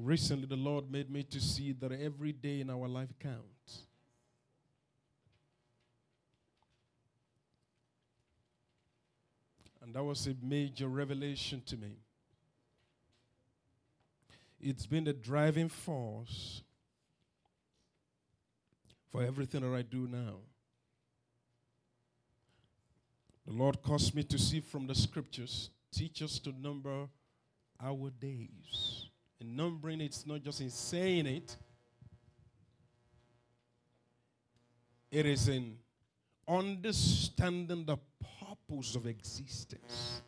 Recently, the Lord made me to see that every day in our life counts. And that was a major revelation to me. It's been the driving force for everything that I do now. The Lord caused me to see from the scriptures, teach us to number our days. And numbering it's not just in saying it, it is in understanding the purpose of existence.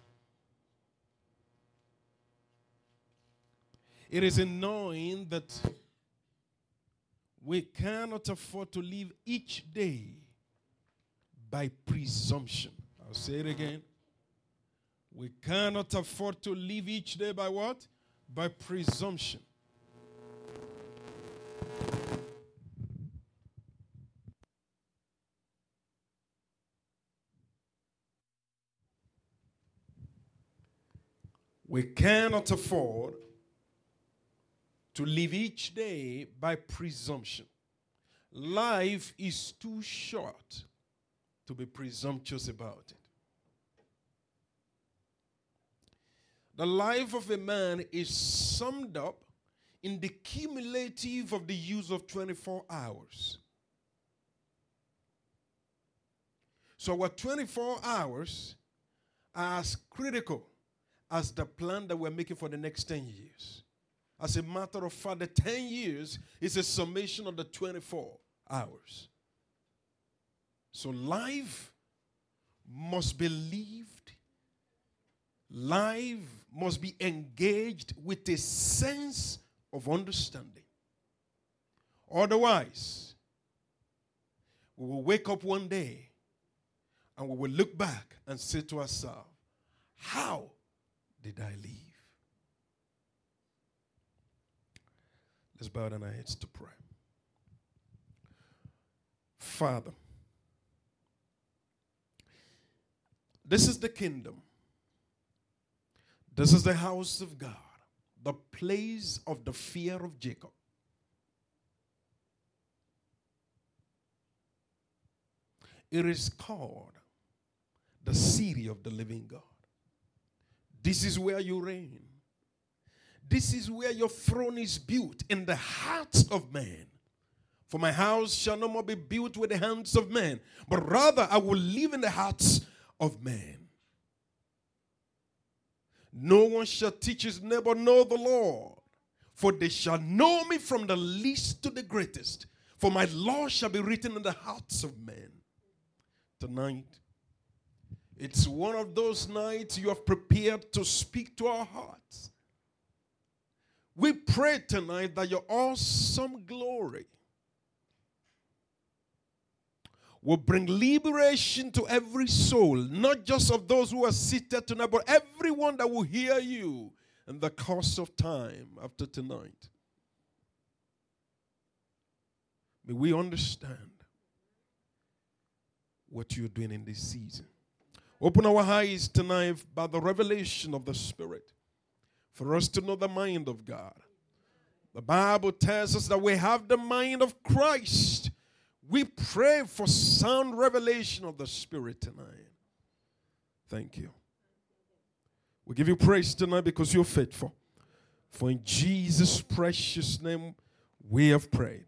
It is in knowing that we cannot afford to live each day by presumption. I'll say it again. We cannot afford to live each day by what? By presumption. We cannot afford to live each day by presumption. Life is too short to be presumptuous about it. The life of a man is summed up in the cumulative of the use of 24 hours. So, our 24 hours are as critical as the plan that we're making for the next 10 years. As a matter of fact, the 10 years is a summation of the 24 hours. So life must be lived, life must be engaged with a sense of understanding. Otherwise, we will wake up one day and we will look back and say to ourselves, How did I live? Let's bow down our heads to pray. Father, this is the kingdom. This is the house of God, the place of the fear of Jacob. It is called the city of the living God. This is where you reign. This is where your throne is built in the hearts of men. For my house shall no more be built with the hands of men, but rather I will live in the hearts of men. No one shall teach his neighbor, know the Lord, for they shall know me from the least to the greatest. For my law shall be written in the hearts of men. Tonight, it's one of those nights you have prepared to speak to our hearts. We pray tonight that your awesome glory will bring liberation to every soul, not just of those who are seated tonight, but everyone that will hear you in the course of time after tonight. May we understand what you're doing in this season. Open our eyes tonight by the revelation of the Spirit for us to know the mind of God. The Bible tells us that we have the mind of Christ. We pray for sound revelation of the Spirit tonight. Thank you. We give you praise tonight because you're faithful. For in Jesus' precious name we have prayed.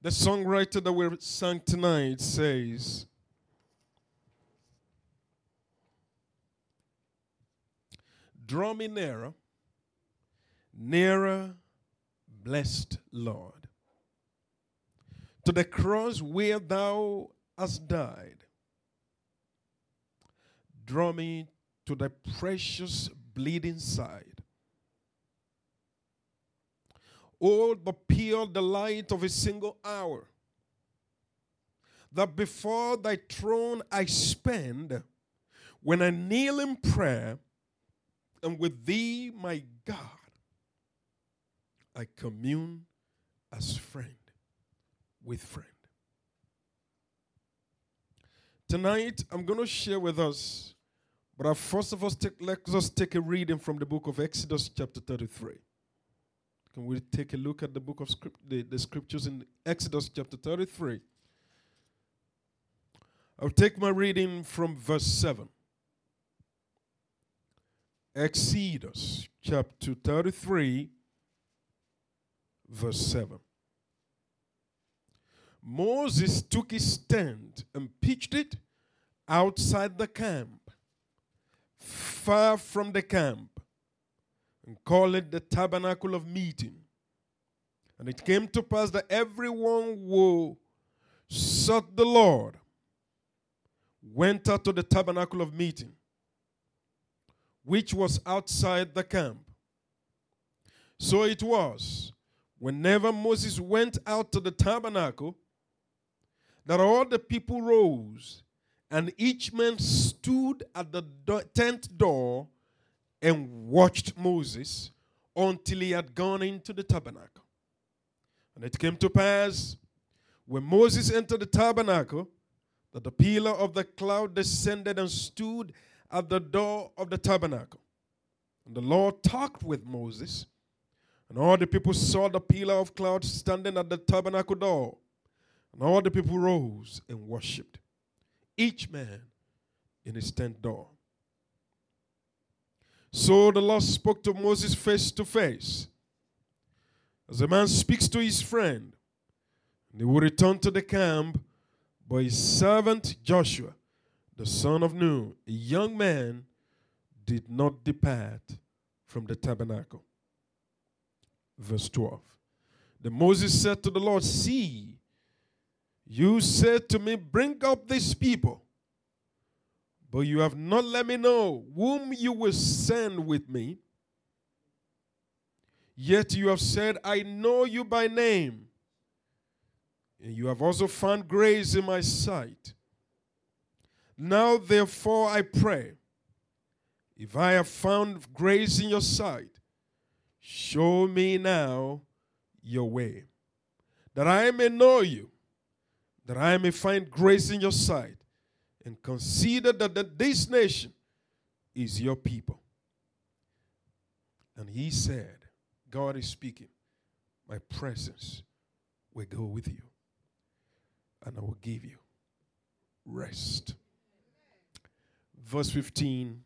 The songwriter that we sang tonight says, Draw me nearer, nearer, blessed Lord, to the cross where thou hast died. Draw me to the precious bleeding side. Oh, the pure delight of a single hour, that before thy throne I spend when I kneel in prayer and with thee, my God, I commune as friend with friend. Tonight, I'm going to share with us But uh, first of all, take, let us take a reading from the book of Exodus, chapter 33. Can we take a look at the book of script, the, the scriptures in Exodus, chapter 33? I'll take my reading from verse 7. Exodus, chapter 33, verse 7. Moses took his tent and pitched it outside the camp far from the camp and called it the tabernacle of meeting. And it came to pass that everyone who sought the Lord went out to the tabernacle of meeting, which was outside the camp. So it was, whenever Moses went out to the tabernacle, that all the people rose and each man stood at the tent door and watched Moses until he had gone into the tabernacle. And it came to pass when Moses entered the tabernacle that the pillar of the cloud descended and stood at the door of the tabernacle. And the Lord talked with Moses, and all the people saw the pillar of cloud standing at the tabernacle door. And all the people rose and worshipped each man in his tent door. So the Lord spoke to Moses face to face. As a man speaks to his friend, and he would return to the camp, but his servant Joshua, the son of Nun, a young man, did not depart from the tabernacle. Verse 12. Then Moses said to the Lord, See, you said to me, Bring up these people. But you have not let me know whom you will send with me. Yet you have said, I know you by name. And you have also found grace in my sight. Now, therefore, I pray, if I have found grace in your sight, show me now your way, that I may know you that I may find grace in your sight, and consider that, that this nation is your people. And he said, God is speaking, my presence will go with you, and I will give you rest. Verse 15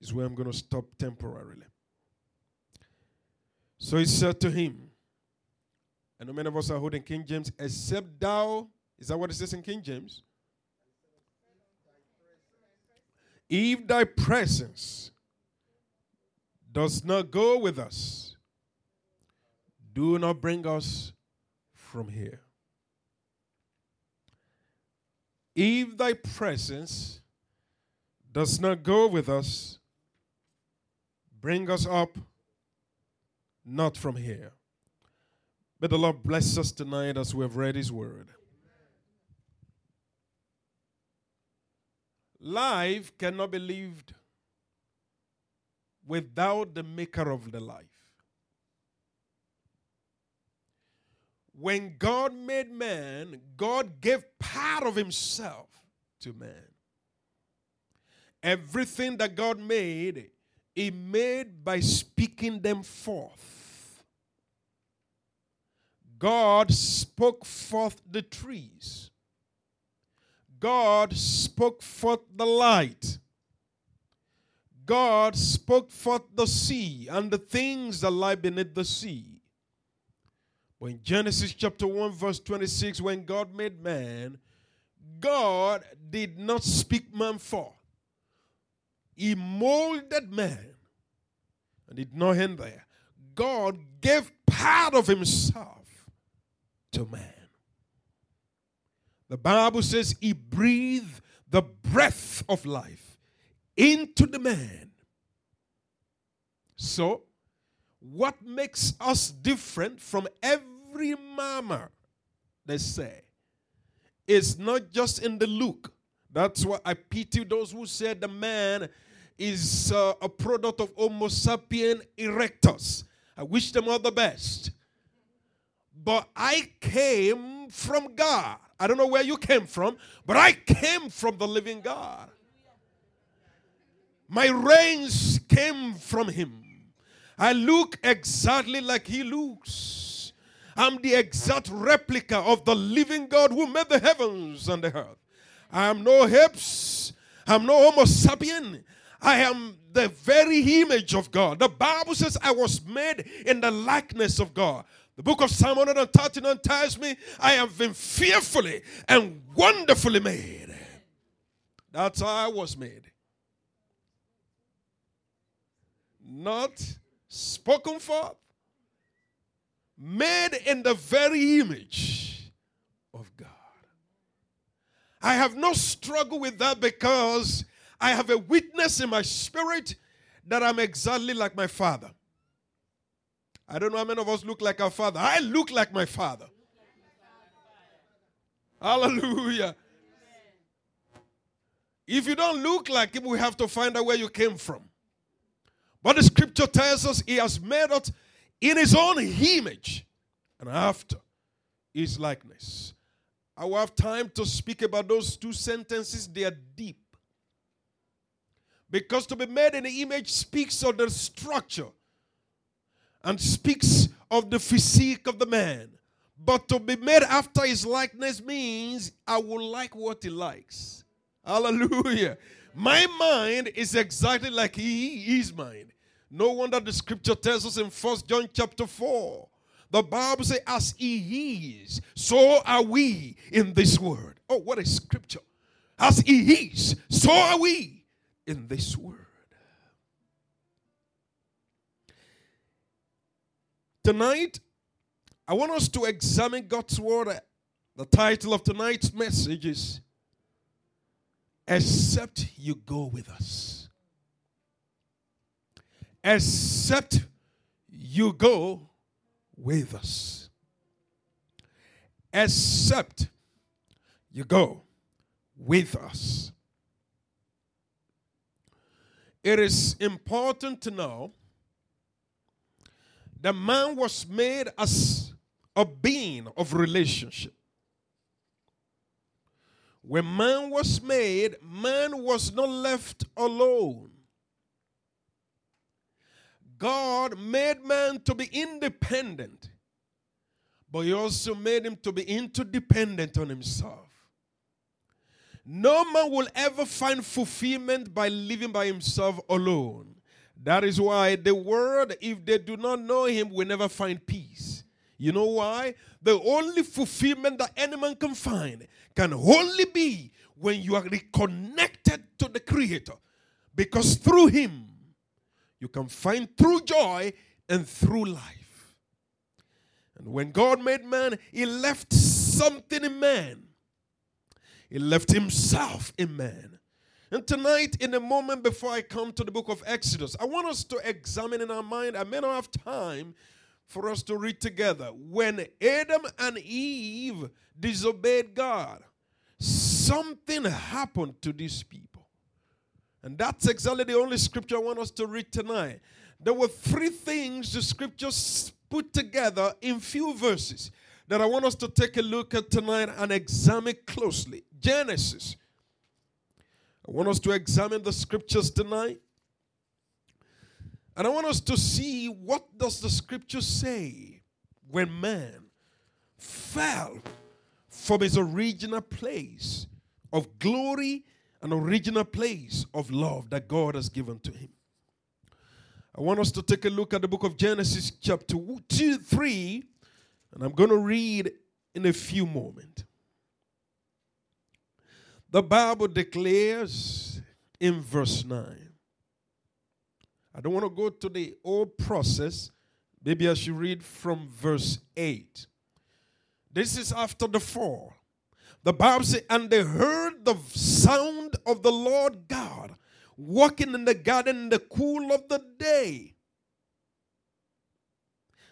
is where I'm going to stop temporarily. So he said to him, and many of us are holding King James, except thou is that what it says in King James? If thy presence does not go with us, do not bring us from here. If thy presence does not go with us, bring us up not from here. May the Lord bless us tonight as we have read his word. Life cannot be lived without the maker of the life. When God made man, God gave part of himself to man. Everything that God made, he made by speaking them forth. God spoke forth the trees. God spoke forth the light. God spoke forth the sea and the things that lie beneath the sea. But in Genesis chapter 1, verse 26, when God made man, God did not speak man forth. He molded man and did not end there. God gave part of himself to man. The Bible says he breathed the breath of life into the man. So, what makes us different from every mama, they say, is not just in the look. That's why I pity those who said the man is uh, a product of Homo sapien erectus. I wish them all the best. But I came from God. I don't know where you came from, but I came from the living God. My reins came from him. I look exactly like he looks. I'm the exact replica of the living God who made the heavens and the earth. I am no hips. I'm no Homo sapien. I am the very image of God. The Bible says I was made in the likeness of God. The book of Psalm 139 tells me I have been fearfully and wonderfully made. That's how I was made. Not spoken for, made in the very image of God. I have no struggle with that because I have a witness in my spirit that I'm exactly like my father. I don't know how many of us look like our father. I look like my father. Hallelujah. If you don't look like him, we have to find out where you came from. But the scripture tells us he has made us in his own image and after his likeness. I will have time to speak about those two sentences, they are deep. Because to be made in the image speaks of the structure and speaks of the physique of the man. But to be made after his likeness means I will like what he likes. Hallelujah. My mind is exactly like he is mine. No wonder the scripture tells us in First John chapter 4. The Bible says, as he is, so are we in this world. Oh, what a scripture. As he is, so are we in this word. Tonight, I want us to examine God's word. The title of tonight's message is Except You Go With Us. Except You Go With Us. Except You Go With Us. It is important to know the man was made as a being of relationship. When man was made, man was not left alone. God made man to be independent, but he also made him to be interdependent on himself. No man will ever find fulfillment by living by himself alone. That is why the world, if they do not know him, will never find peace. You know why? The only fulfillment that any man can find can only be when you are reconnected to the Creator. Because through him, you can find true joy and through life. And when God made man, he left something in man. He left himself in man. And tonight, in a moment before I come to the book of Exodus, I want us to examine in our mind. I may not have time for us to read together. When Adam and Eve disobeyed God, something happened to these people. And that's exactly the only scripture I want us to read tonight. There were three things the scriptures put together in few verses that I want us to take a look at tonight and examine closely. Genesis I want us to examine the scriptures tonight. And I want us to see what does the scripture say when man fell from his original place of glory and original place of love that God has given to him. I want us to take a look at the book of Genesis chapter 2 3 and I'm going to read in a few moments. The Bible declares in verse 9. I don't want to go to the old process. Maybe I should read from verse 8. This is after the fall. The Bible says, And they heard the sound of the Lord God walking in the garden in the cool of the day.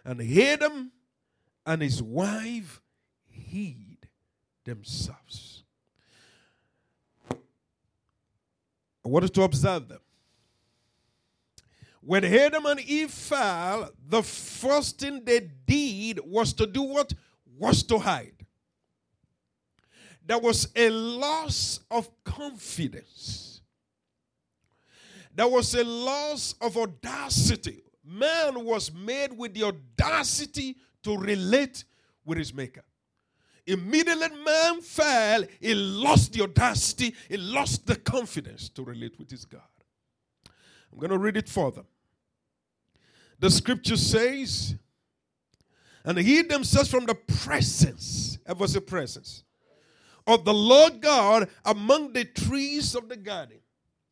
And Adam and his wife hid themselves. I want us to observe them. When Adam and Eve fell, the first thing they did was to do what? Was to hide. There was a loss of confidence. there was a loss of audacity. Man was made with the audacity to relate with his maker. Immediately, man fell, he lost the audacity, he lost the confidence to relate with his God. I'm going to read it further. The scripture says, and hid themselves from the presence, ever say presence, of the Lord God among the trees of the garden,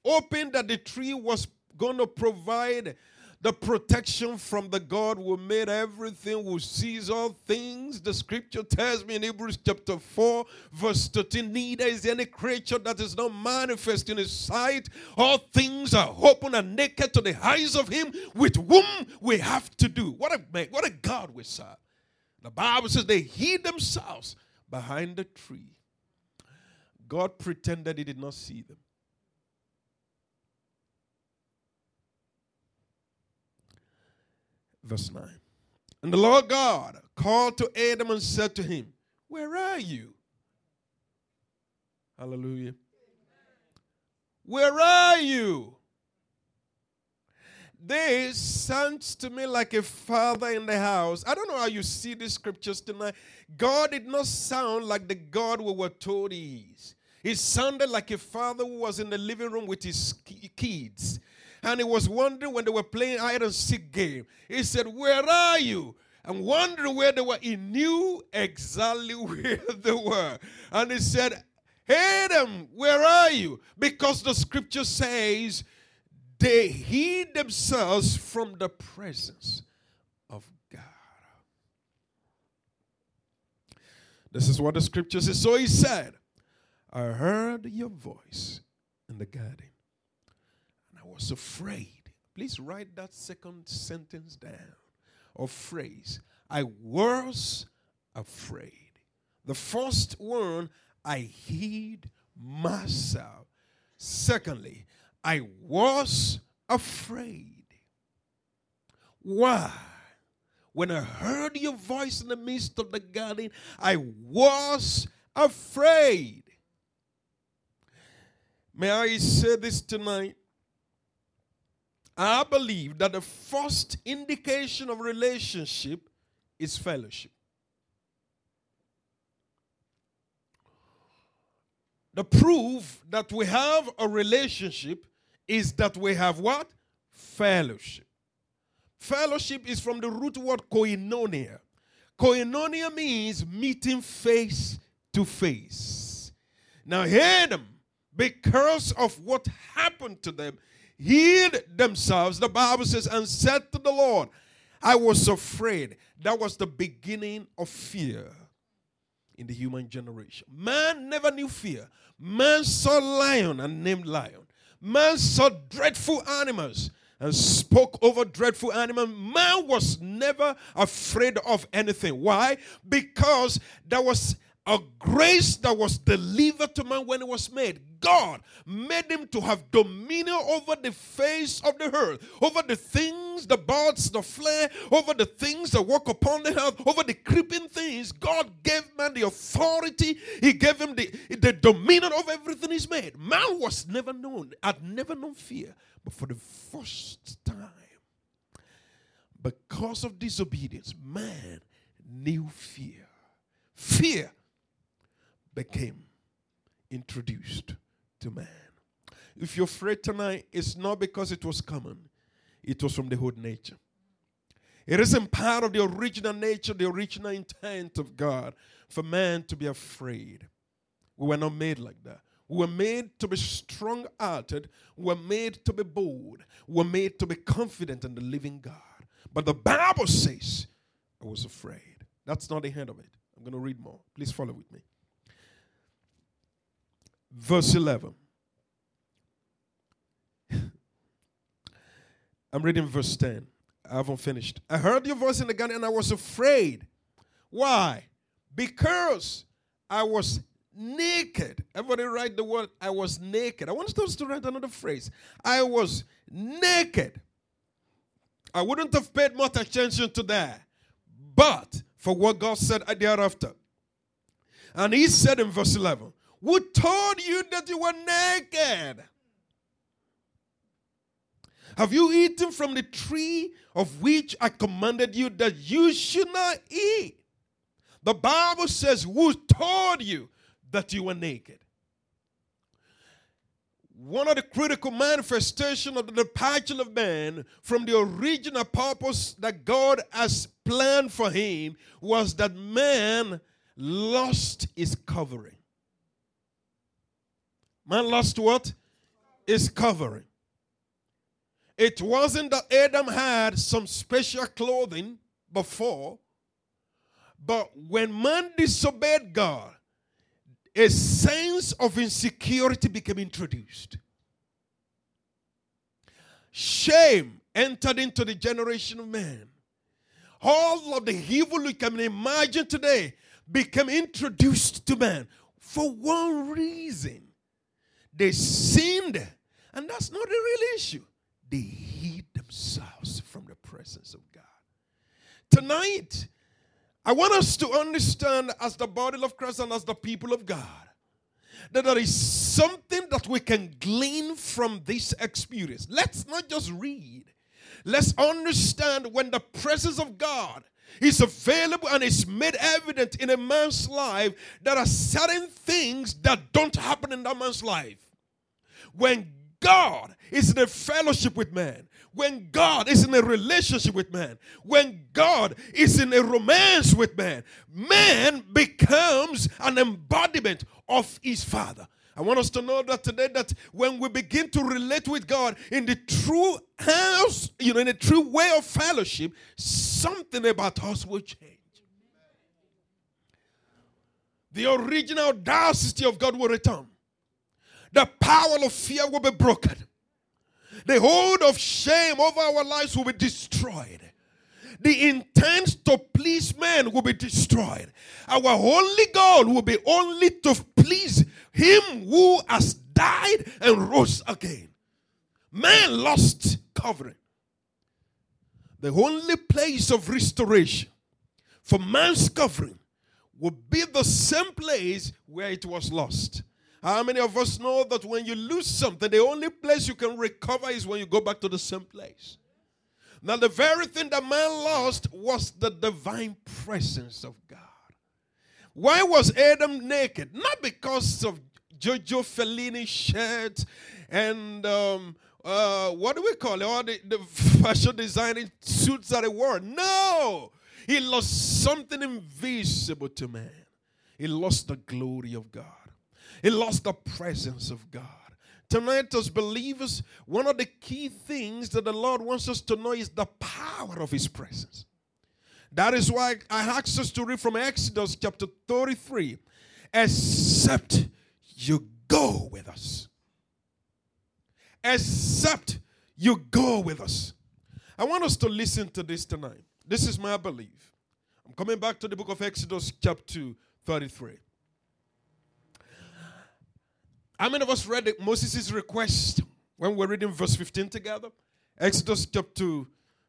hoping that the tree was going to provide the protection from the God who made everything, who sees all things. The scripture tells me in Hebrews chapter 4, verse 13 neither is any creature that is not manifest in his sight. All things are open and naked to the eyes of him with whom we have to do. What a, man, what a God we serve. The Bible says they hid themselves behind the tree. God pretended he did not see them. Verse 9. And the Lord God called to Adam and said to him, Where are you? Hallelujah. Where are you? This sounds to me like a father in the house. I don't know how you see these scriptures tonight. God did not sound like the God we were told he is. He sounded like a father who was in the living room with his kids and he was wondering when they were playing hide and seek game. He said, Where are you? And wondering where they were. He knew exactly where they were. And he said, them, where are you? Because the scripture says they hid themselves from the presence of God. This is what the scripture says. So he said, I heard your voice in the garden was afraid. Please write that second sentence down or phrase. I was afraid. The first one, I hid myself. Secondly, I was afraid. Why? When I heard your voice in the midst of the garden, I was afraid. May I say this tonight? I believe that the first indication of relationship is fellowship. The proof that we have a relationship is that we have what? Fellowship. Fellowship is from the root word koinonia. Koinonia means meeting face to face. Now, hear them because of what happened to them hid themselves, the Bible says, and said to the Lord, I was afraid. That was the beginning of fear in the human generation. Man never knew fear. Man saw lion and named lion. Man saw dreadful animals and spoke over dreadful animals. Man was never afraid of anything. Why? Because there was a grace that was delivered to man when it was made. God made him to have dominion over the face of the earth, over the things, the birds, the flare, over the things that walk upon the earth, over the creeping things. God gave man the authority, He gave him the, the dominion of everything He's made. Man was never known, had never known fear, but for the first time, because of disobedience, man knew fear. Fear became introduced to man. If you're afraid tonight, it's not because it was common, it was from the whole nature. It isn't part of the original nature, the original intent of God for man to be afraid. We were not made like that. We were made to be strong hearted. We were made to be bold. We were made to be confident in the living God. But the Bible says, I was afraid. That's not the end of it. I'm going to read more. Please follow with me verse 11. I'm reading verse 10. I haven't finished. I heard your voice in the garden and I was afraid. Why? Because I was naked. Everybody write the word I was naked. I want us to write another phrase. I was naked. I wouldn't have paid much attention to that. But for what God said thereafter. And he said in verse 11, who told you that you were naked? Have you eaten from the tree of which I commanded you that you should not eat? The Bible says, Who told you that you were naked? One of the critical manifestations of the departure of man from the original purpose that God has planned for him was that man lost his covering. Man lost what? His covering. It wasn't that Adam had some special clothing before, but when man disobeyed God, a sense of insecurity became introduced. Shame entered into the generation of man. All of the evil you can imagine today became introduced to man for one reason. They sinned, and that's not the real issue. They hid themselves from the presence of God. Tonight, I want us to understand, as the body of Christ and as the people of God, that there is something that we can glean from this experience. Let's not just read, let's understand when the presence of God is available and is made evident in a man's life, there are certain things that don't happen in that man's life. When God is in a fellowship with man, when God is in a relationship with man, when God is in a romance with man, man becomes an embodiment of his Father. I want us to know that today that when we begin to relate with God in the true house, you know, in a true way of fellowship, something about us will change. The original audacity of God will return. The power of fear will be broken. The hold of shame over our lives will be destroyed. The intent to please men will be destroyed. Our only goal will be only to please Him who has died and rose again. Man lost covering. The only place of restoration for man's covering will be the same place where it was lost. How many of us know that when you lose something, the only place you can recover is when you go back to the same place? Now, the very thing that man lost was the divine presence of God. Why was Adam naked? Not because of Giorgio Fellini shirts and um, uh, what do we call it? All the, the fashion designing suits that he wore. No! He lost something invisible to man. He lost the glory of God. He lost the presence of God. Tonight, as believers, one of the key things that the Lord wants us to know is the power of His presence. That is why I asked us to read from Exodus chapter 33 except you go with us. Except you go with us. I want us to listen to this tonight. This is my belief. I'm coming back to the book of Exodus, chapter 33. How many of us read Moses' request when we're reading verse 15 together? Exodus chapter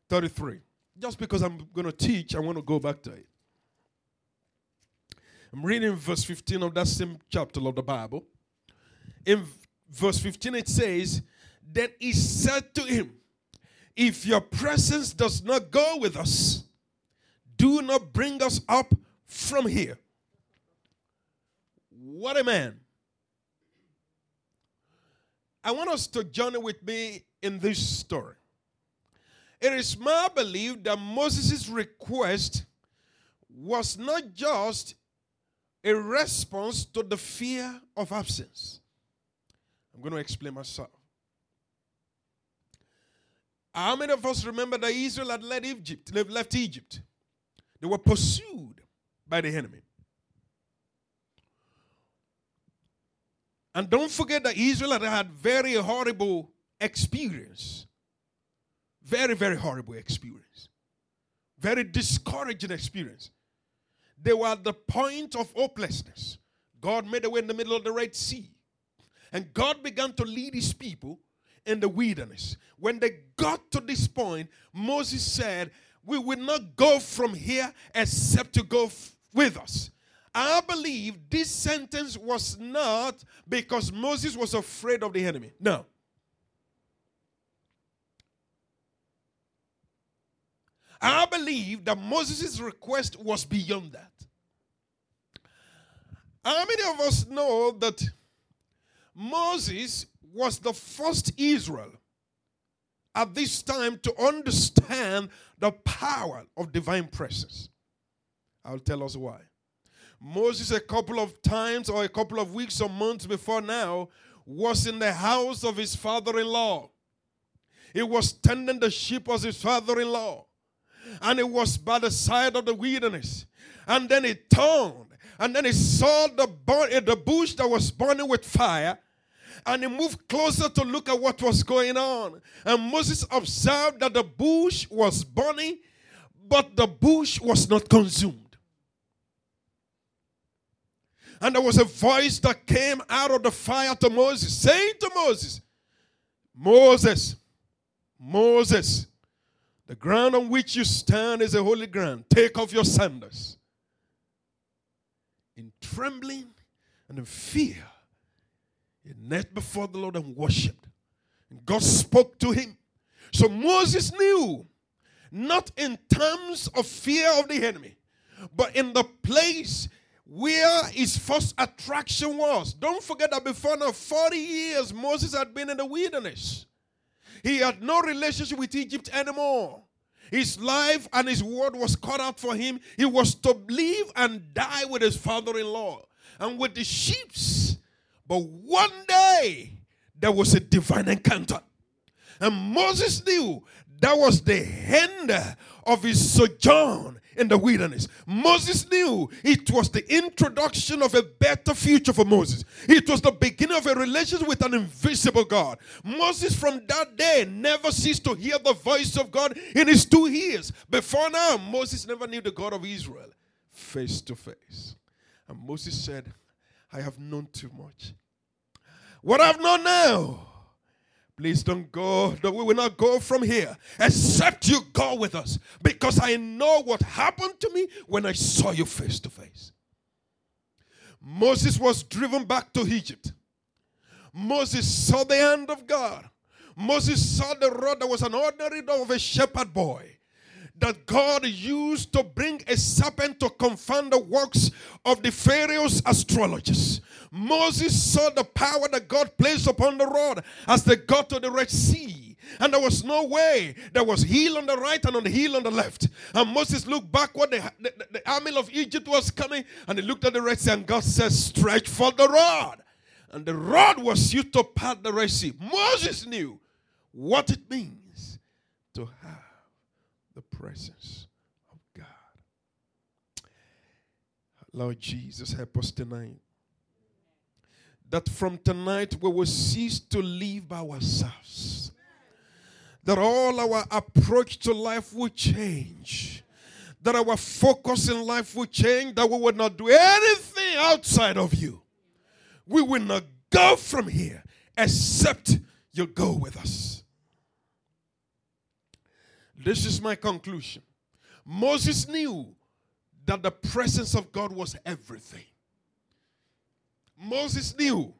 33. Just because I'm going to teach, I want to go back to it. I'm reading verse 15 of that same chapter of the Bible. In verse 15, it says, Then he said to him, If your presence does not go with us, do not bring us up from here. What a man. I want us to journey with me in this story. It is my belief that Moses' request was not just a response to the fear of absence. I'm going to explain myself. How many of us remember that Israel had left Egypt, left Egypt? They were pursued by the enemy. And don't forget that Israel had had very horrible experience. Very, very horrible experience. Very discouraging experience. They were at the point of hopelessness. God made a way in the middle of the Red Sea. And God began to lead his people in the wilderness. When they got to this point, Moses said, We will not go from here except to go f- with us. I believe this sentence was not because Moses was afraid of the enemy. No. I believe that Moses' request was beyond that. How many of us know that Moses was the first Israel at this time to understand the power of divine presence? I'll tell us why. Moses, a couple of times or a couple of weeks or months before now, was in the house of his father in law. He was tending the sheep as his father in law. And it was by the side of the wilderness. And then he turned and then he saw the, burn, eh, the bush that was burning with fire and he moved closer to look at what was going on. And Moses observed that the bush was burning, but the bush was not consumed. And there was a voice that came out of the fire to Moses, saying to Moses, Moses, Moses, the ground on which you stand is a holy ground. Take off your sandals in trembling and in fear, he knelt before the Lord and worshipped. And God spoke to him. So Moses knew, not in terms of fear of the enemy, but in the place where his first attraction was. Don't forget that before now, 40 years, Moses had been in the wilderness. He had no relationship with Egypt anymore. His life and his word was cut out for him. He was to live and die with his father in law and with the sheep. But one day, there was a divine encounter. And Moses knew that was the end of his sojourn in the wilderness. Moses knew it was the introduction of a better future for Moses. It was the beginning of a relationship with an invisible God. Moses, from that day, never ceased to hear the voice of God in his two ears. Before now, Moses never knew the God of Israel face to face. And Moses said, I have known too much. What I've known now Please don't go. We will not go from here except you go with us because I know what happened to me when I saw you face to face. Moses was driven back to Egypt. Moses saw the hand of God. Moses saw the rod that was an ordinary of a shepherd boy that God used to bring a serpent to confound the works of the Pharaoh's astrologers. Moses saw the power that God placed upon the rod as they got to the Red Sea. And there was no way. There was heel on the right and on the heel on the left. And Moses looked backward. The, the, the army of Egypt was coming. And he looked at the Red Sea and God said, Stretch for the rod. And the rod was used to part the Red Sea. Moses knew what it means to have the presence of God. Lord Jesus, help us tonight that from tonight we will cease to live by ourselves. That all our approach to life will change. That our focus in life will change. That we will not do anything outside of you. We will not go from here except you go with us. This is my conclusion. Moses knew that the presence of God was everything. Moses knew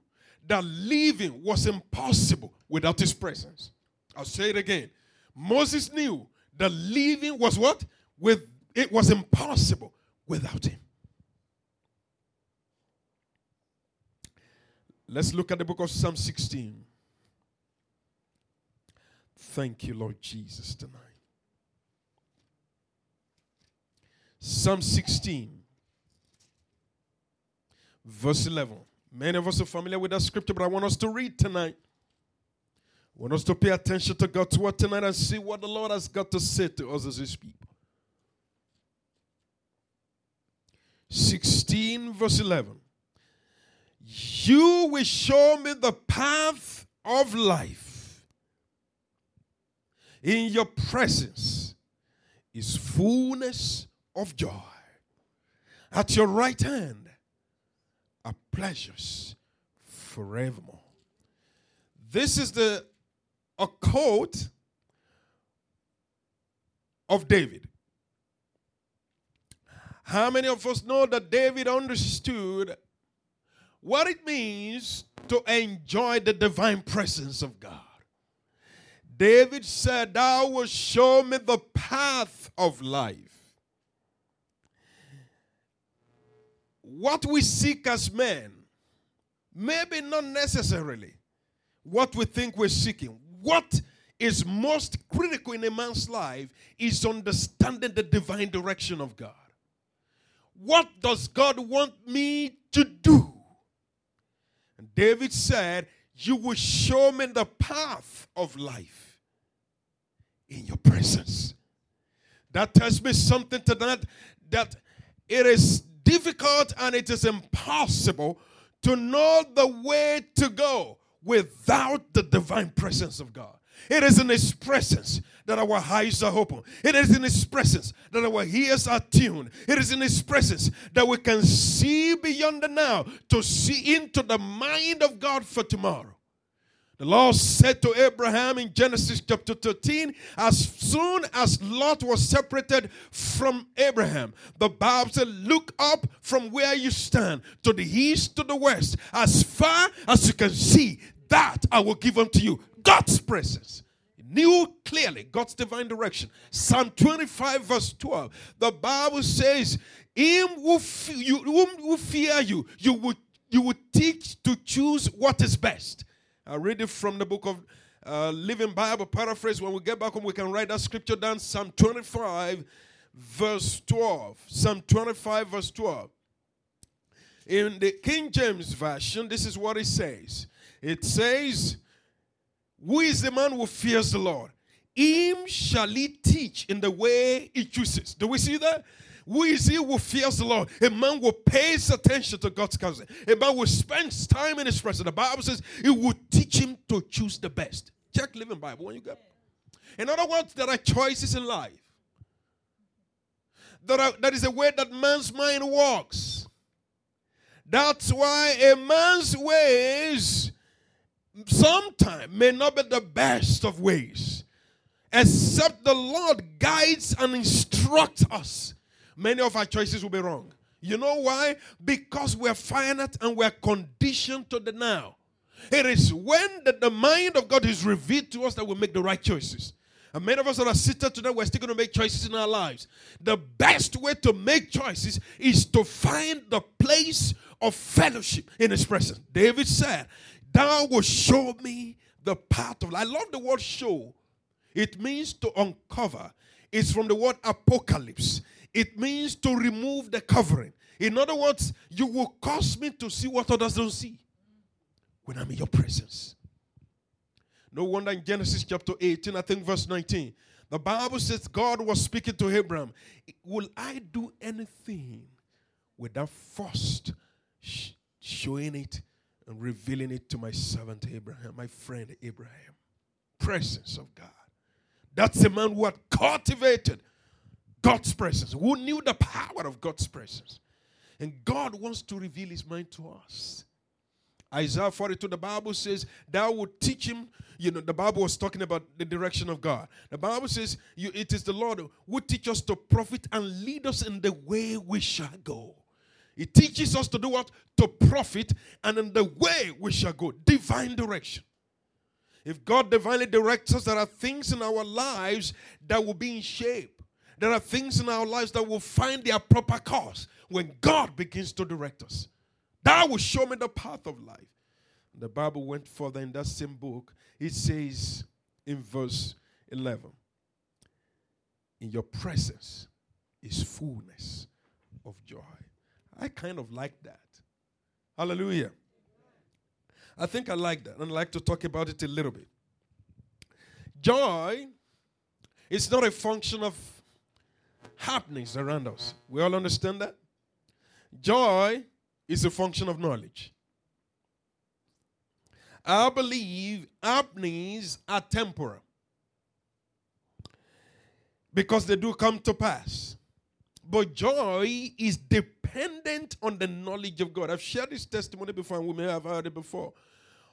that living was impossible without his presence. I'll say it again. Moses knew that living was what? With it was impossible without him. Let's look at the book of Psalm 16. Thank you, Lord Jesus, tonight. Psalm 16 verse 11. Many of us are familiar with that scripture, but I want us to read tonight. I want us to pay attention to God's word tonight and see what the Lord has got to say to us as His people. 16, verse 11. You will show me the path of life. In your presence is fullness of joy. At your right hand are pleasures forevermore. This is the a quote of David. How many of us know that David understood what it means to enjoy the divine presence of God? David said, Thou wilt show me the path of life. What we seek as men, maybe not necessarily what we think we're seeking. What is most critical in a man's life is understanding the divine direction of God. What does God want me to do? And David said, You will show me the path of life in your presence. That tells me something to that that it is difficult and it is impossible to know the way to go without the divine presence of God. It is in His presence that our eyes are open. It is in His presence that our ears are tuned. It is in His presence that we can see beyond the now to see into the mind of God for tomorrow. The Lord said to Abraham in Genesis chapter 13, as soon as Lot was separated from Abraham, the Bible said, Look up from where you stand to the east, to the west, as far as you can see, that I will give unto you. God's presence. He knew clearly God's divine direction. Psalm 25, verse 12. The Bible says, Him who, you, whom who fear you, you will, you will teach to choose what is best. I read it from the book of uh, Living Bible paraphrase. When we get back home, we can write that scripture down. Psalm 25, verse 12. Psalm 25, verse 12. In the King James Version, this is what it says. It says, who is the man who fears the Lord? Him shall he teach in the way he chooses. Do we see that? Who is he who fears the Lord? A man who pays attention to God's counsel. A man who spends time in his presence. The Bible says it will teach him to choose the best. Check Living Bible when you get. In other words, there are choices in life. There are, that is a way that man's mind works. That's why a man's ways sometimes may not be the best of ways, except the Lord guides and instructs us. Many of our choices will be wrong. You know why? Because we're finite and we're conditioned to the now. It is when the, the mind of God is revealed to us that we make the right choices. And many of us that are seated today, we're still going to make choices in our lives. The best way to make choices is to find the place of fellowship in His presence. David said, Thou will show me the path of life. I love the word show. It means to uncover. It's from the word apocalypse. It means to remove the covering. In other words, you will cause me to see what others don't see when I'm in your presence. No wonder in Genesis chapter 18, I think verse 19, the Bible says God was speaking to Abraham. Will I do anything without first showing it and revealing it to my servant Abraham, my friend Abraham. Presence of God. That's a man who had cultivated God's presence, who knew the power of God's presence. And God wants to reveal his mind to us. Isaiah 42, the Bible says, Thou will teach him. You know, the Bible was talking about the direction of God. The Bible says, you, It is the Lord who teach us to profit and lead us in the way we shall go. It teaches us to do what? To profit and in the way we shall go. Divine direction. If God divinely directs us, there are things in our lives that will be in shape. There are things in our lives that will find their proper course when God begins to direct us. That will show me the path of life. The Bible went further in that same book. It says in verse 11 In your presence is fullness of joy. I kind of like that. Hallelujah. I think I like that and I'd like to talk about it a little bit. Joy is not a function of happenings around us. We all understand that? Joy is a function of knowledge. I believe happenings are temporal because they do come to pass. But joy is dependent on the knowledge of God. I've shared this testimony before, and we may have heard it before,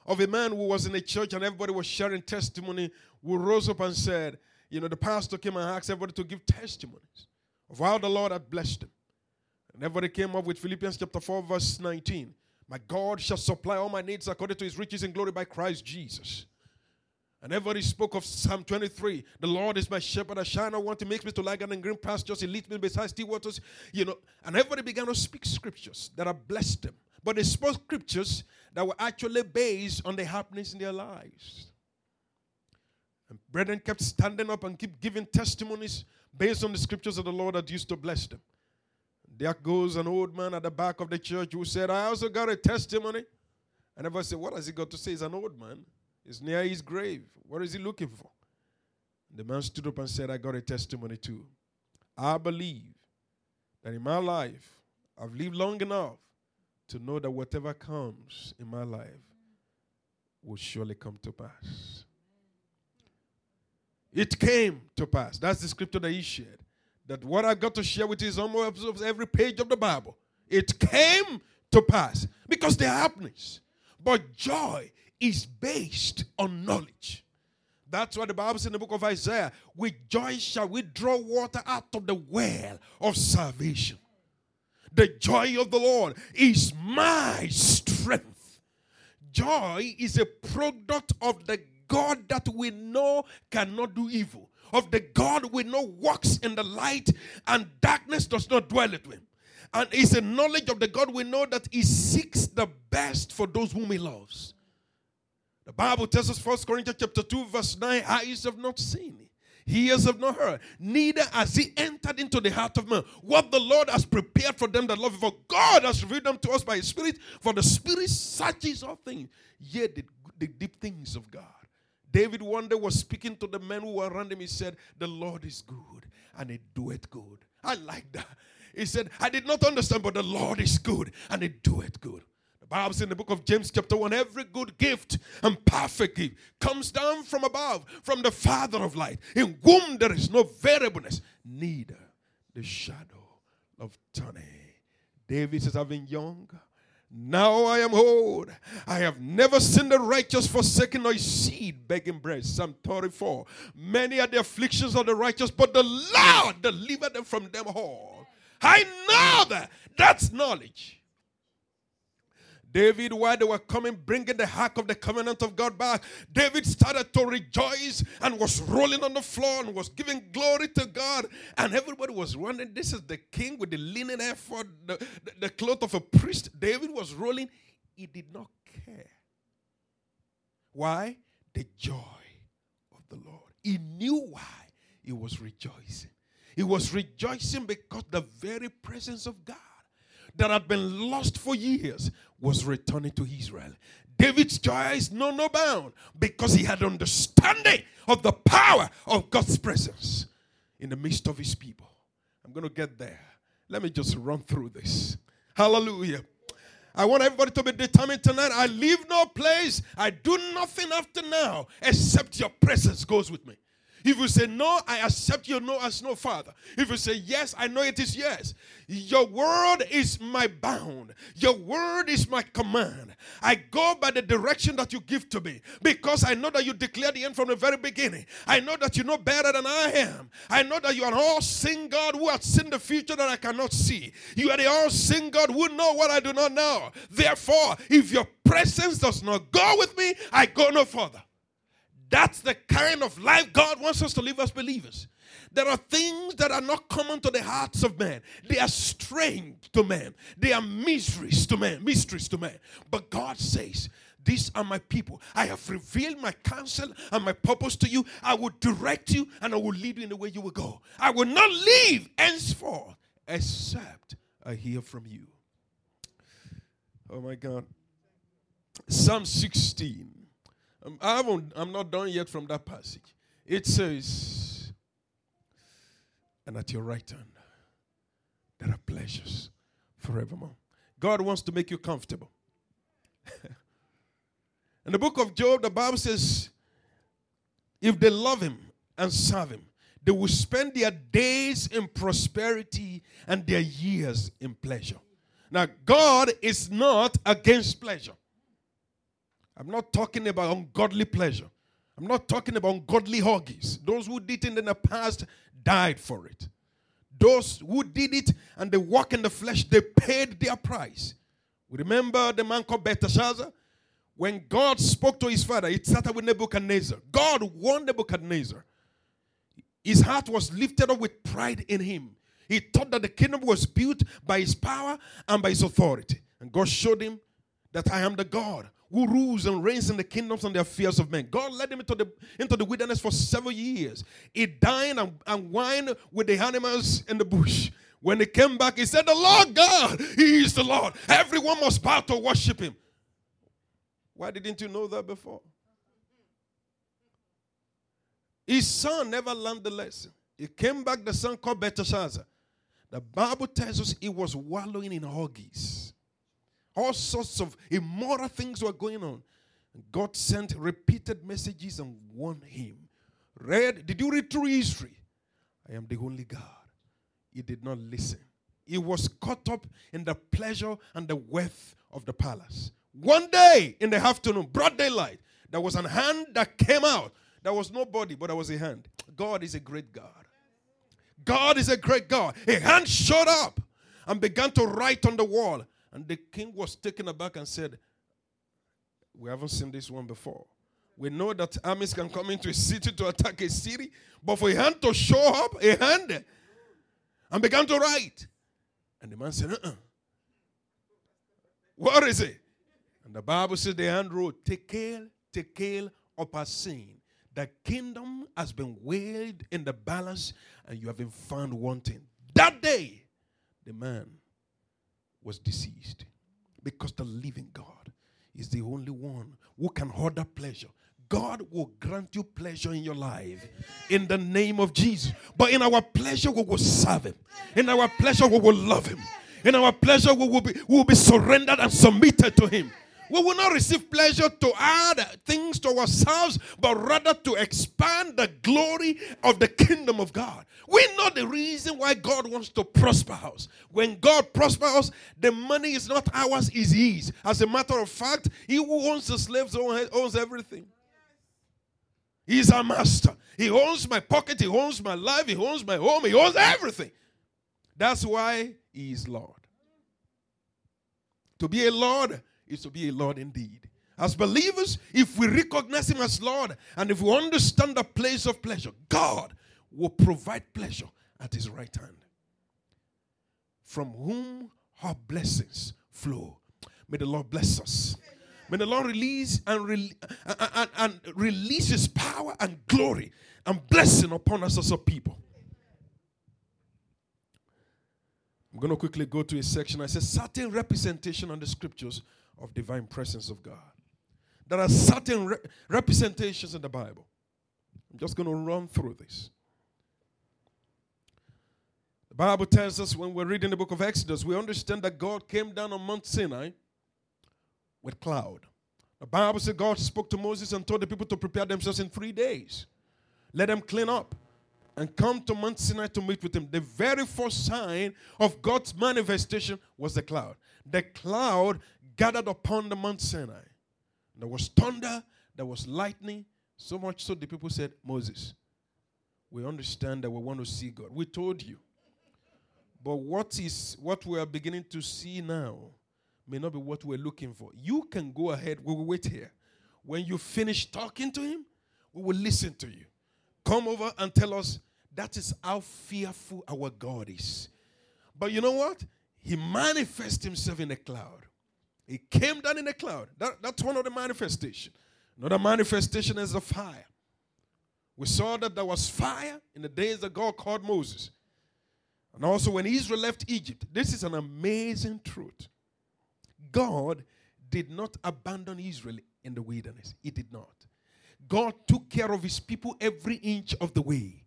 of a man who was in a church and everybody was sharing testimony, who rose up and said, You know, the pastor came and asked everybody to give testimonies of how the Lord had blessed them. And everybody came up with Philippians chapter 4, verse 19. My God shall supply all my needs according to his riches and glory by Christ Jesus. And everybody spoke of Psalm 23. The Lord is my shepherd, I shall not want. to make me to lie down in green pastures. He leads me beside still waters. You know, and everybody began to speak scriptures that have blessed them. But they spoke scriptures that were actually based on the happenings in their lives. And brethren kept standing up and keep giving testimonies based on the scriptures of the Lord that used to bless them. There goes an old man at the back of the church who said, I also got a testimony. And everybody said, What has he got to say? He's an old man. He's near his grave. What is he looking for? The man stood up and said, I got a testimony too. I believe that in my life, I've lived long enough to know that whatever comes in my life will surely come to pass. It came to pass. That's the scripture that he shared. That what I got to share with you is almost every page of the Bible. It came to pass because they're happenings. But joy is based on knowledge. That's what the Bible says in the book of Isaiah. With joy shall we draw water out of the well of salvation. The joy of the Lord is my strength. Joy is a product of the God that we know cannot do evil, of the God we know walks in the light and darkness does not dwell with him. And it's a knowledge of the God we know that he seeks the best for those whom he loves. The Bible tells us, 1 Corinthians chapter 2, verse 9, eyes have not seen ears have not heard, neither has he entered into the heart of man. What the Lord has prepared for them that love him, for God has revealed them to us by his Spirit, for the Spirit searches all things, yet the, the deep things of God. David one day was speaking to the men who were around him. He said, The Lord is good and he doeth good. I like that. He said, I did not understand, but the Lord is good and he doeth good. The Bible says in the book of James, chapter 1, every good gift and perfect gift comes down from above, from the Father of light, in whom there is no variableness, neither the shadow of turning. David says, I've been young. Now I am old. I have never seen the righteous forsaken or seed begging bread. Psalm 34. Many are the afflictions of the righteous, but the Lord delivered them from them all. I know that. That's knowledge. David, while they were coming, bringing the ark of the covenant of God back, David started to rejoice and was rolling on the floor and was giving glory to God. And everybody was running. This is the king with the linen ephod, the, the, the cloth of a priest. David was rolling. He did not care. Why? The joy of the Lord. He knew why he was rejoicing. He was rejoicing because the very presence of God that had been lost for years was returning to Israel. David's joy is no no bound because he had understanding of the power of God's presence in the midst of his people. I'm going to get there. Let me just run through this. Hallelujah. I want everybody to be determined tonight. I leave no place. I do nothing after now except your presence goes with me. If you say no, I accept your no as no, Father. If you say yes, I know it is yes. Your word is my bound. Your word is my command. I go by the direction that you give to me because I know that you declare the end from the very beginning. I know that you know better than I am. I know that you are all seeing God who has seen the future that I cannot see. You are the all seeing God who know what I do not know. Therefore, if your presence does not go with me, I go no further. That's the kind of life God wants us to live as believers. There are things that are not common to the hearts of man. They are strange to man. They are mysteries to man, mysteries to man. But God says, these are my people. I have revealed my counsel and my purpose to you. I will direct you and I will lead you in the way you will go. I will not leave henceforth except I hear from you. Oh my God. Psalm 16. Um, I haven't, I'm not done yet from that passage. It says, and at your right hand, there are pleasures forevermore. God wants to make you comfortable. In the book of Job, the Bible says, if they love him and serve him, they will spend their days in prosperity and their years in pleasure. Now, God is not against pleasure. I'm not talking about ungodly pleasure. I'm not talking about ungodly huggies. Those who did it in the past died for it. Those who did it and they walk in the flesh, they paid their price. We remember the man called Belteshazzar When God spoke to his father, it started with Nebuchadnezzar. God warned Nebuchadnezzar. His heart was lifted up with pride in him. He thought that the kingdom was built by his power and by his authority. And God showed him that I am the God who rules and reigns in the kingdoms and the affairs of men. God led him into the, into the wilderness for several years. He dined and, and wined with the animals in the bush. When he came back, he said, The Lord God, He is the Lord. Everyone must bow to worship Him. Why didn't you know that before? His son never learned the lesson. He came back, the son called Belteshazzar. The Bible tells us he was wallowing in orgies. All sorts of immoral things were going on. God sent repeated messages and warned him. Read, did you read through history? I am the only God. He did not listen. He was caught up in the pleasure and the wealth of the palace. One day in the afternoon, broad daylight, there was a hand that came out. There was nobody, but there was a hand. God is a great God. God is a great God. A hand showed up and began to write on the wall. And the king was taken aback and said, We haven't seen this one before. We know that armies can come into a city to attack a city, but for a hand to show up, a hand, and began to write. And the man said, uh-uh. What is it? And the Bible says the hand wrote, Tekel, Tekel, Upharsin. The kingdom has been weighed in the balance, and you have been found wanting. That day, the man was deceased because the living God is the only one who can order pleasure. God will grant you pleasure in your life in the name of Jesus. But in our pleasure, we will serve Him. In our pleasure, we will love Him. In our pleasure, we will be, we will be surrendered and submitted to Him. We will not receive pleasure to add things to ourselves, but rather to expand the glory of the kingdom of God. We know the reason why God wants to prosper us. When God prospers us, the money is not ours, is His. As a matter of fact, He who owns the slaves owns everything. He's our master. He owns my pocket, He owns my life, He owns my home, He owns everything. That's why He is Lord. To be a Lord is to be a Lord indeed. As believers, if we recognize Him as Lord and if we understand the place of pleasure, God will provide pleasure at His right hand. From whom our blessings flow. May the Lord bless us. May the Lord release and, re- and, and, release His power and glory and blessing upon us as a people. I'm going to quickly go to a section. I said certain representation on the scriptures of divine presence of God. There are certain re- representations in the Bible. I'm just going to run through this. The Bible tells us when we're reading the book of Exodus, we understand that God came down on Mount Sinai with cloud. The Bible says God spoke to Moses and told the people to prepare themselves in three days. Let them clean up and come to Mount Sinai to meet with him. The very first sign of God's manifestation was the cloud. The cloud gathered upon the Mount Sinai. There was thunder, there was lightning, so much so the people said, Moses, we understand that we want to see God. We told you. But what is what we are beginning to see now may not be what we're looking for. You can go ahead, we will wait here. When you finish talking to him, we will listen to you. Come over and tell us that is how fearful our God is. But you know what? He manifests himself in a cloud. He came down in a cloud. That, that's one of the manifestation. Another manifestation is the fire. We saw that there was fire in the days that God called Moses. And also when Israel left Egypt. This is an amazing truth. God did not abandon Israel in the wilderness. He did not. God took care of his people every inch of the way.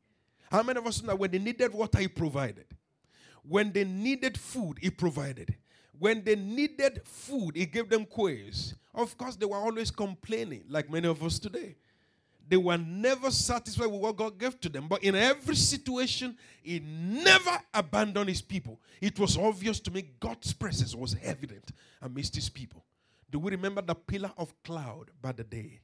How many of us know that when they needed water, he provided? When they needed food, he provided. When they needed food, he gave them quails. Of course, they were always complaining, like many of us today. They were never satisfied with what God gave to them. But in every situation, He never abandoned His people. It was obvious to me God's presence was evident amidst His people. Do we remember the pillar of cloud by the day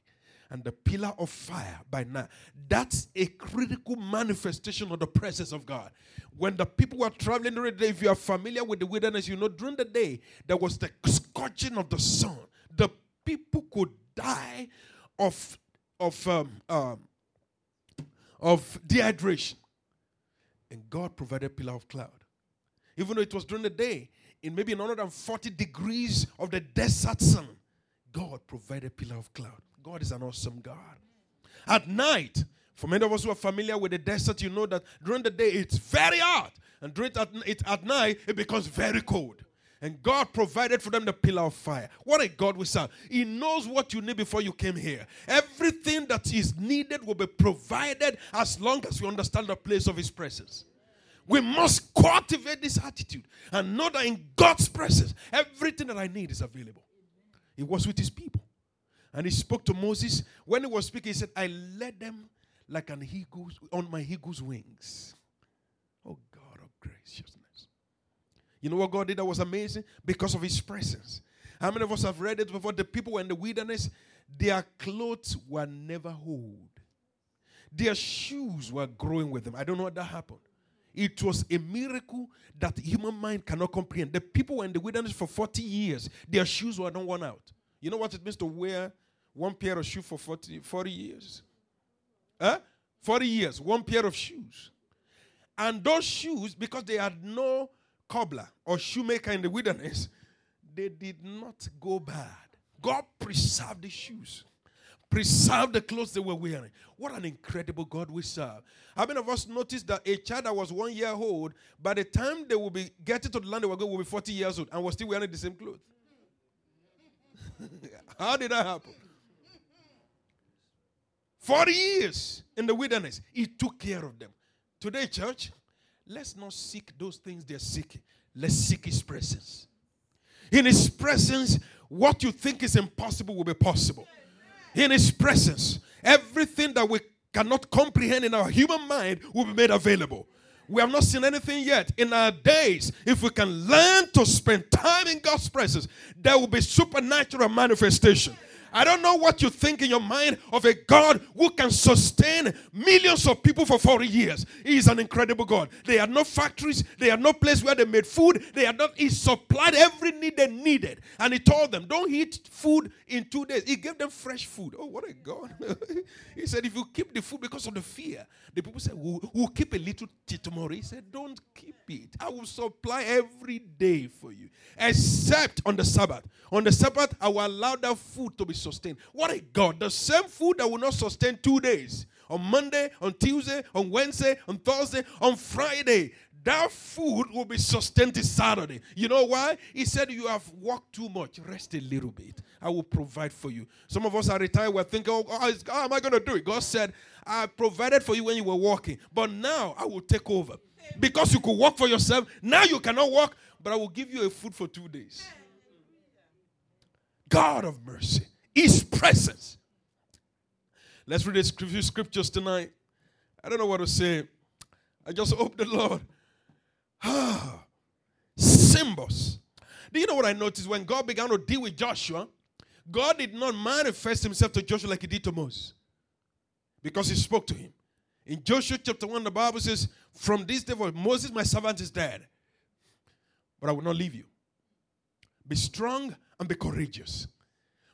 and the pillar of fire by night? That's a critical manifestation of the presence of God. When the people were traveling during the day, if you are familiar with the wilderness, you know during the day there was the scorching of the sun. The people could die of of um, um, of dehydration. And God provided a pillar of cloud. Even though it was during the day, in maybe 140 degrees of the desert sun, God provided a pillar of cloud. God is an awesome God. At night, for many of us who are familiar with the desert, you know that during the day it's very hot, and during at, it, at night it becomes very cold. And God provided for them the pillar of fire. What a God we serve. He knows what you need before you came here. Everything that is needed will be provided as long as we understand the place of His presence. We must cultivate this attitude and know that in God's presence, everything that I need is available. He was with His people. And He spoke to Moses. When He was speaking, He said, I led them like an eagle's on my eagle's wings. Oh God of graciousness. You know what God did that was amazing? Because of his presence. How many of us have read it before? The people were in the wilderness, their clothes were never old. Their shoes were growing with them. I don't know what that happened. It was a miracle that human mind cannot comprehend. The people were in the wilderness for 40 years. Their shoes were not worn out. You know what it means to wear one pair of shoes for 40, 40 years? Huh? 40 years, one pair of shoes. And those shoes, because they had no cobbler or shoemaker in the wilderness, they did not go bad. God preserved the shoes, preserved the clothes they were wearing. What an incredible God we serve. How many of us noticed that a child that was one year old, by the time they will be getting to the land they were going, will be 40 years old and was still wearing the same clothes? How did that happen? 40 years in the wilderness, He took care of them. Today, church, Let's not seek those things they're seeking. Let's seek His presence. In His presence, what you think is impossible will be possible. In His presence, everything that we cannot comprehend in our human mind will be made available. We have not seen anything yet. In our days, if we can learn to spend time in God's presence, there will be supernatural manifestation. I don't know what you think in your mind of a God who can sustain millions of people for 40 years. He is an incredible God. They had no factories, they had no place where they made food, they had not, he supplied every need they needed. And he told them, Don't eat food in two days. He gave them fresh food. Oh, what a God. he said, If you keep the food because of the fear, the people said, We'll, we'll keep a little tomorrow. He said, Don't keep it. I will supply every day for you, except on the Sabbath. On the Sabbath, I will allow that food to be sustain. What a God. The same food that will not sustain two days on Monday, on Tuesday, on Wednesday, on Thursday, on Friday. That food will be sustained this Saturday. You know why? He said, You have worked too much. Rest a little bit. I will provide for you. Some of us are retired. We're thinking, Oh, oh how am I going to do it? God said, I provided for you when you were walking, but now I will take over. Because you could work for yourself, now you cannot work, but I will give you a food for two days. God of mercy, His presence. Let's read a few scriptures tonight. I don't know what to say. I just hope the Lord. Ah, symbols. Do you know what I noticed when God began to deal with Joshua? God did not manifest himself to Joshua like he did to Moses because he spoke to him. In Joshua chapter 1, the Bible says, From this day forward, Moses, my servant, is dead, but I will not leave you. Be strong and be courageous.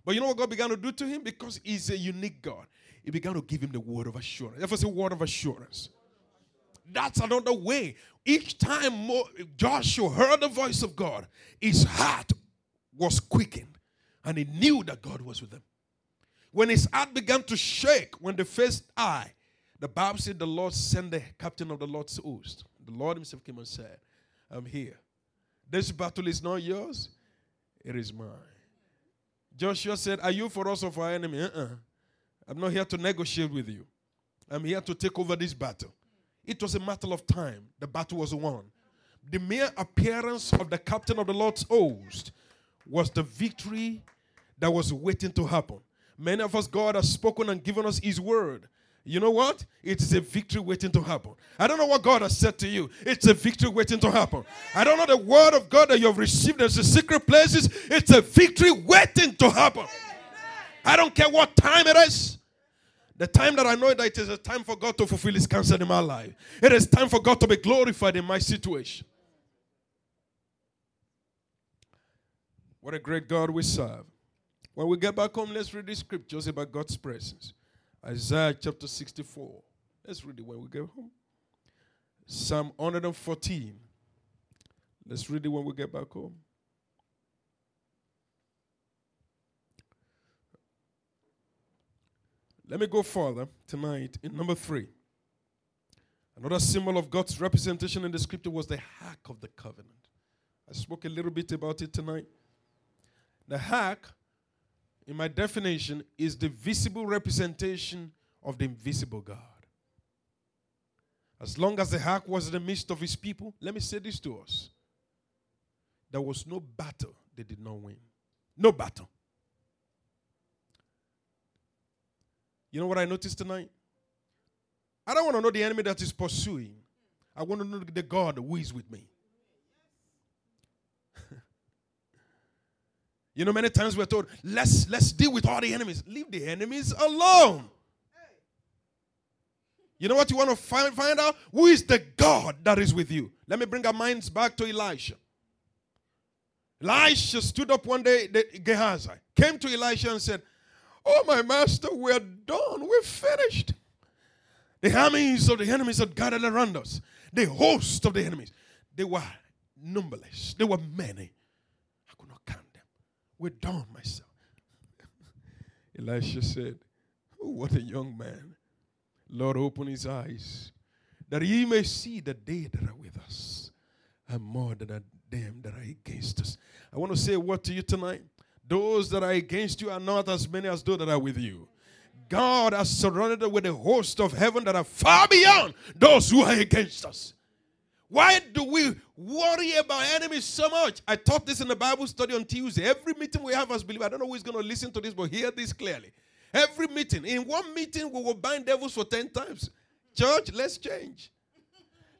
But you know what God began to do to him? Because he's a unique God. He began to give him the word of assurance. Therefore, a word of assurance. That's another way. Each time Joshua heard the voice of God, his heart was quickened and he knew that God was with him. When his heart began to shake, when the first eye, the Bible said the Lord sent the captain of the Lord's host. The Lord himself came and said, I'm here. This battle is not yours, it is mine. Joshua said, Are you for us or for our enemy? Uh-uh. I'm not here to negotiate with you. I'm here to take over this battle. It was a matter of time. The battle was won. The mere appearance of the captain of the Lord's host was the victory that was waiting to happen. Many of us, God has spoken and given us His word. You know what? It is a victory waiting to happen. I don't know what God has said to you. It's a victory waiting to happen. I don't know the word of God that you have received as the secret places. It's a victory waiting to happen. I don't care what time it is. The time that I know that it is a time for God to fulfill His counsel in my life. It is time for God to be glorified in my situation. What a great God we serve. When we get back home, let's read the scriptures about God's presence. Isaiah chapter 64. Let's read it when we get home. Psalm 114. Let's read it when we get back home. Let me go further tonight in number three. Another symbol of God's representation in the scripture was the ark of the covenant. I spoke a little bit about it tonight. The ark, in my definition, is the visible representation of the invisible God. As long as the ark was in the midst of his people, let me say this to us there was no battle they did not win. No battle. You know what I noticed tonight? I don't want to know the enemy that is pursuing. I want to know the God who is with me. You know, many times we're told, let's let's deal with all the enemies. Leave the enemies alone. You know what you want to find, find out? Who is the God that is with you? Let me bring our minds back to Elisha. Elisha stood up one day, Gehazi came to Elisha and said, Oh, my master, we're done. We're finished. The armies of the enemies had gathered around us. The host of the enemies. They were numberless. They were many. I could not count done, myself. Elisha said, oh, What a young man. Lord, open his eyes that he may see the they that are with us and more than them that are against us. I want to say a word to you tonight. Those that are against you are not as many as those that are with you. God has surrounded with a host of heaven that are far beyond those who are against us. Why do we worry about enemies so much? I taught this in the Bible study on Tuesday. Every meeting we have as believers, I don't know who is going to listen to this, but hear this clearly. Every meeting, in one meeting, we will bind devils for 10 times. Church, let's change.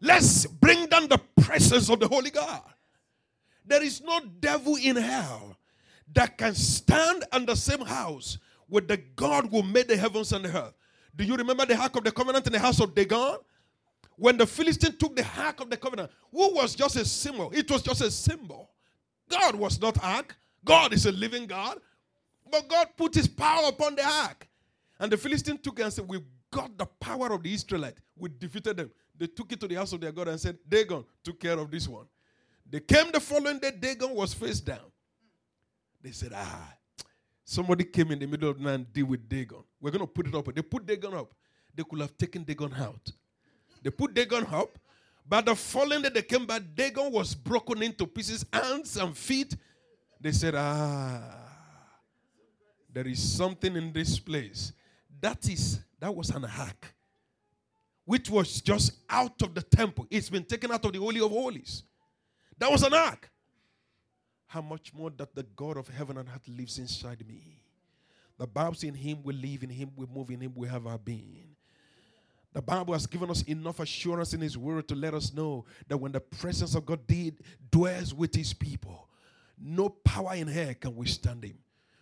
Let's bring down the presence of the Holy God. There is no devil in hell that can stand in the same house with the God who made the heavens and the earth. Do you remember the ark of the covenant in the house of Dagon? When the Philistine took the ark of the covenant, who was just a symbol? It was just a symbol. God was not ark. God is a living God. But God put his power upon the ark. And the Philistine took it and said, We've got the power of the Israelite. We defeated them. They took it to the house of their God and said, Dagon took care of this one. They came the following day, Dagon was face down. They said, ah, somebody came in the middle of the night and deal with Dagon. We're going to put it up. They put Dagon up. They could have taken Dagon out. They put Dagon up. But the following day they came back, Dagon was broken into pieces, hands and feet. They said, ah, there is something in this place. That is, that was an ark, which was just out of the temple. It's been taken out of the Holy of Holies. That was an ark how much more that the God of heaven and earth lives inside me. The Bible in him we live, in him we move, in him we have our being. The Bible has given us enough assurance in his word to let us know that when the presence of God did dwells with his people, no power in hell can withstand him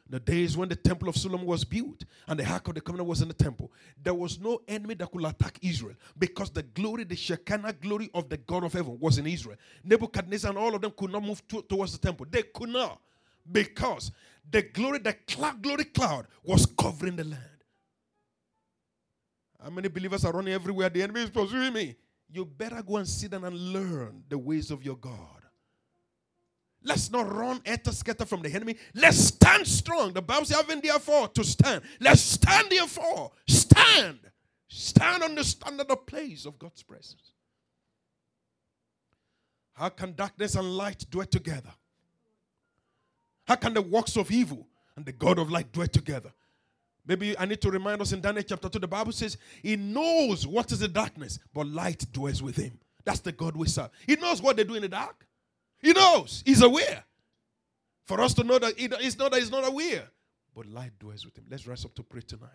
the days when the temple of Solomon was built and the ark of the covenant was in the temple, there was no enemy that could attack Israel because the glory, the Shekinah glory of the God of heaven was in Israel. Nebuchadnezzar and all of them could not move to, towards the temple. They could not because the glory, the cloud, glory cloud was covering the land. How many believers are running everywhere? The enemy is pursuing me. You better go and sit down and learn the ways of your God. Let's not run enter scatter from the enemy. Let's stand strong. The Bible says, having therefore to stand. Let's stand therefore. Stand. Stand on the under the place of God's presence. How can darkness and light dwell together? How can the works of evil and the God of light dwell together? Maybe I need to remind us in Daniel chapter 2, the Bible says, He knows what is the darkness, but light dwells with Him. That's the God we serve. He knows what they do in the dark. He knows. He's aware. For us to know that it's not that he's not aware. But light dwells with him. Let's rise up to pray tonight.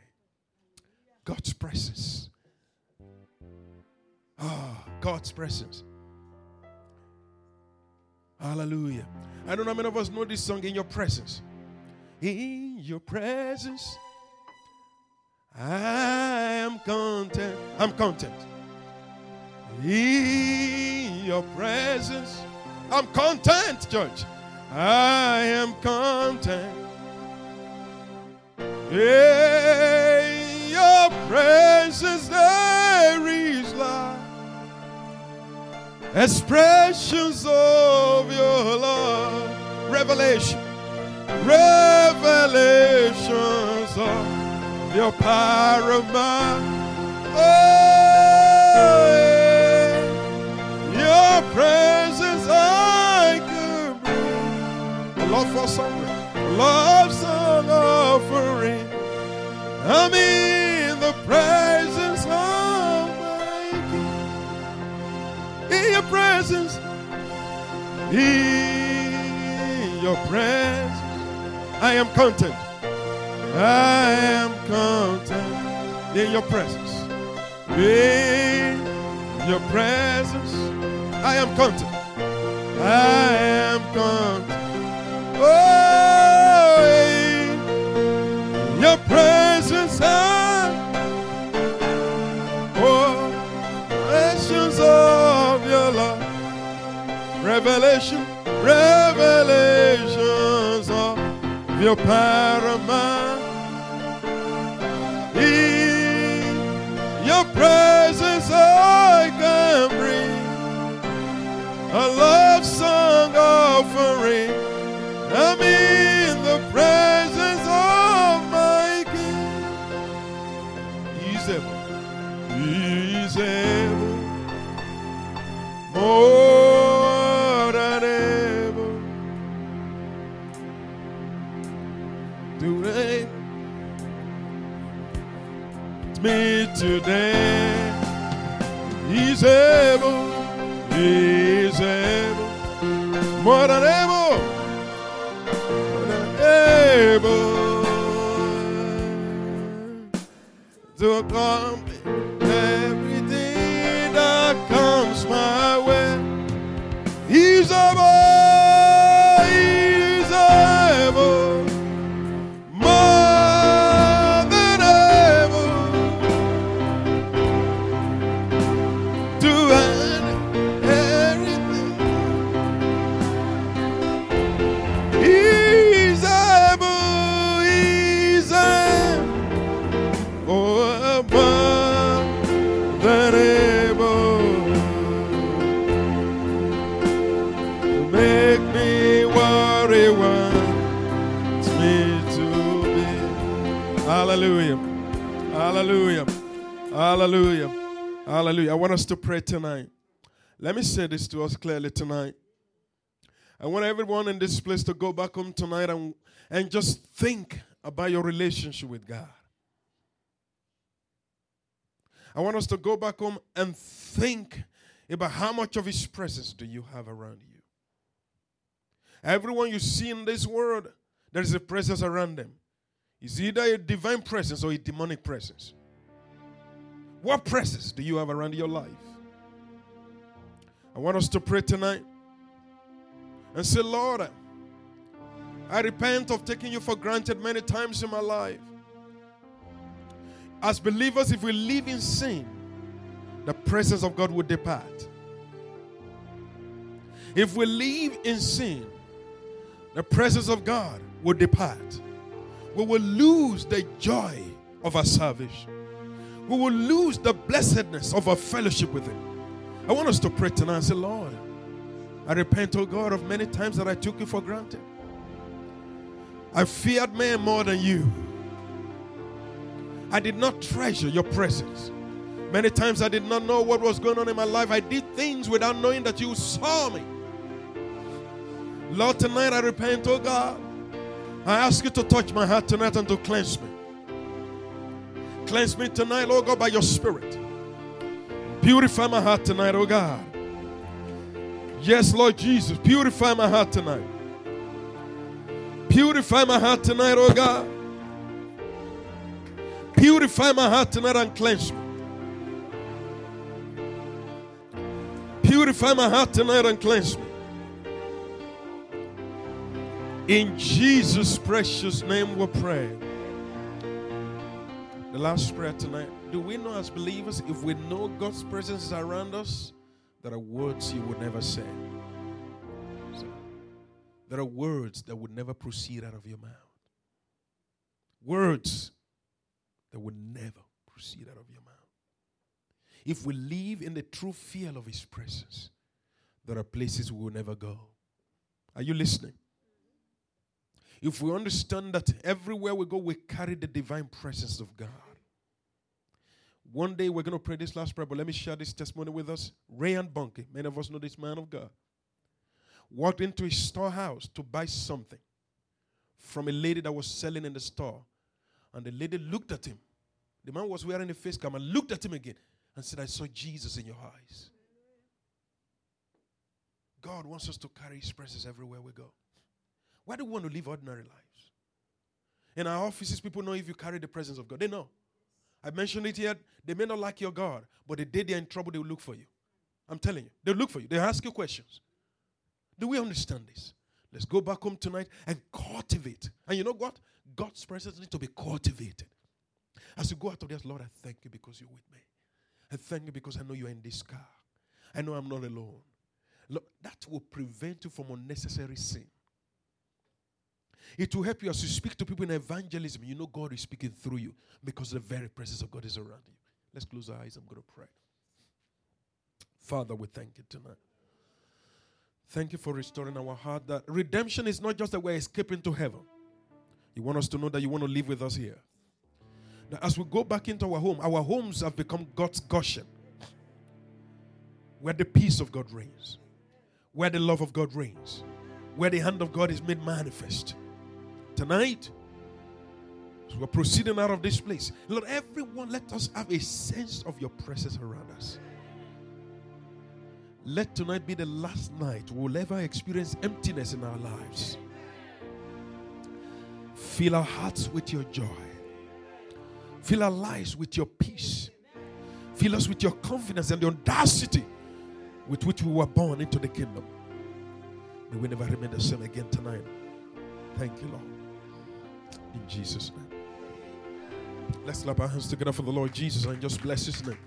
God's presence. Ah, God's presence. Hallelujah. I don't know how many of us know this song in your presence. In your presence, I am content. I'm content. In your presence, I'm content, church. I am content. In your presence there is life. Expressions of your love. Revelation. Revelations of your power of. Oh, in your presence I could bring a love for a love song offering. I'm in the presence of my King. In your presence, in your presence, I am content. I am content in your presence. In your presence, I am content. I am content. Oh, in your presence, I oh, revelations of your love, revelation, revelations of your paramount. Presence, I can bring a love song offering. I'm in the presence us to pray tonight. Let me say this to us clearly tonight. I want everyone in this place to go back home tonight and, and just think about your relationship with God. I want us to go back home and think about how much of His presence do you have around you. Everyone you see in this world, there is a presence around them. It's either a divine presence or a demonic presence. What presence do you have around your life? I want us to pray tonight and say, Lord, I repent of taking you for granted many times in my life. As believers, if we live in sin, the presence of God will depart. If we live in sin, the presence of God will depart. We will lose the joy of our salvation. We will lose the blessedness of our fellowship with Him. I want us to pray tonight and say, Lord, I repent, oh God, of many times that I took you for granted. I feared man more than you. I did not treasure your presence. Many times I did not know what was going on in my life. I did things without knowing that you saw me. Lord, tonight I repent, oh God. I ask you to touch my heart tonight and to cleanse me. Cleanse me tonight, Lord God, by your spirit. Purify my heart tonight, oh God. Yes, Lord Jesus, purify my heart tonight. Purify my heart tonight, oh God. Purify my heart tonight and cleanse me. Purify my heart tonight and cleanse me. In Jesus' precious name we pray. The last prayer tonight. Do we know as believers, if we know God's presence is around us, there are words you would never say. There are words that would never proceed out of your mouth. Words that would never proceed out of your mouth. If we live in the true fear of His presence, there are places we will never go. Are you listening? If we understand that everywhere we go, we carry the divine presence of God. One day we're going to pray this last prayer, but let me share this testimony with us. Reinhard Bonnke, many of us know this man of God, walked into his storehouse to buy something from a lady that was selling in the store. And the lady looked at him. The man was wearing a face cam and looked at him again and said, I saw Jesus in your eyes. God wants us to carry his presence everywhere we go. Why do we want to live ordinary lives? In our offices, people know if you carry the presence of God. They know. I mentioned it here. They may not like your God, but the day they're in trouble, they will look for you. I'm telling you. They'll look for you. They'll ask you questions. Do we understand this? Let's go back home tonight and cultivate. And you know what? God's presence needs to be cultivated. As you go out of this, Lord, I thank you because you're with me. I thank you because I know you're in this car. I know I'm not alone. That will prevent you from unnecessary sin. It will help you as you speak to people in evangelism. You know God is speaking through you because the very presence of God is around you. Let's close our eyes. I'm going to pray. Father, we thank you tonight. Thank you for restoring our heart that redemption is not just that we're escaping to heaven. You want us to know that you want to live with us here. That as we go back into our home, our homes have become God's Goshen, where the peace of God reigns, where the love of God reigns, where the hand of God is made manifest. Tonight, as we're proceeding out of this place, Lord, everyone, let us have a sense of your presence around us. Let tonight be the last night we'll ever experience emptiness in our lives. Fill our hearts with your joy. Fill our lives with your peace. Fill us with your confidence and the audacity with which we were born into the kingdom. May we never remain the same again tonight. Thank you, Lord. In Jesus' name. Let's clap our hands together for the Lord Jesus and just bless his name.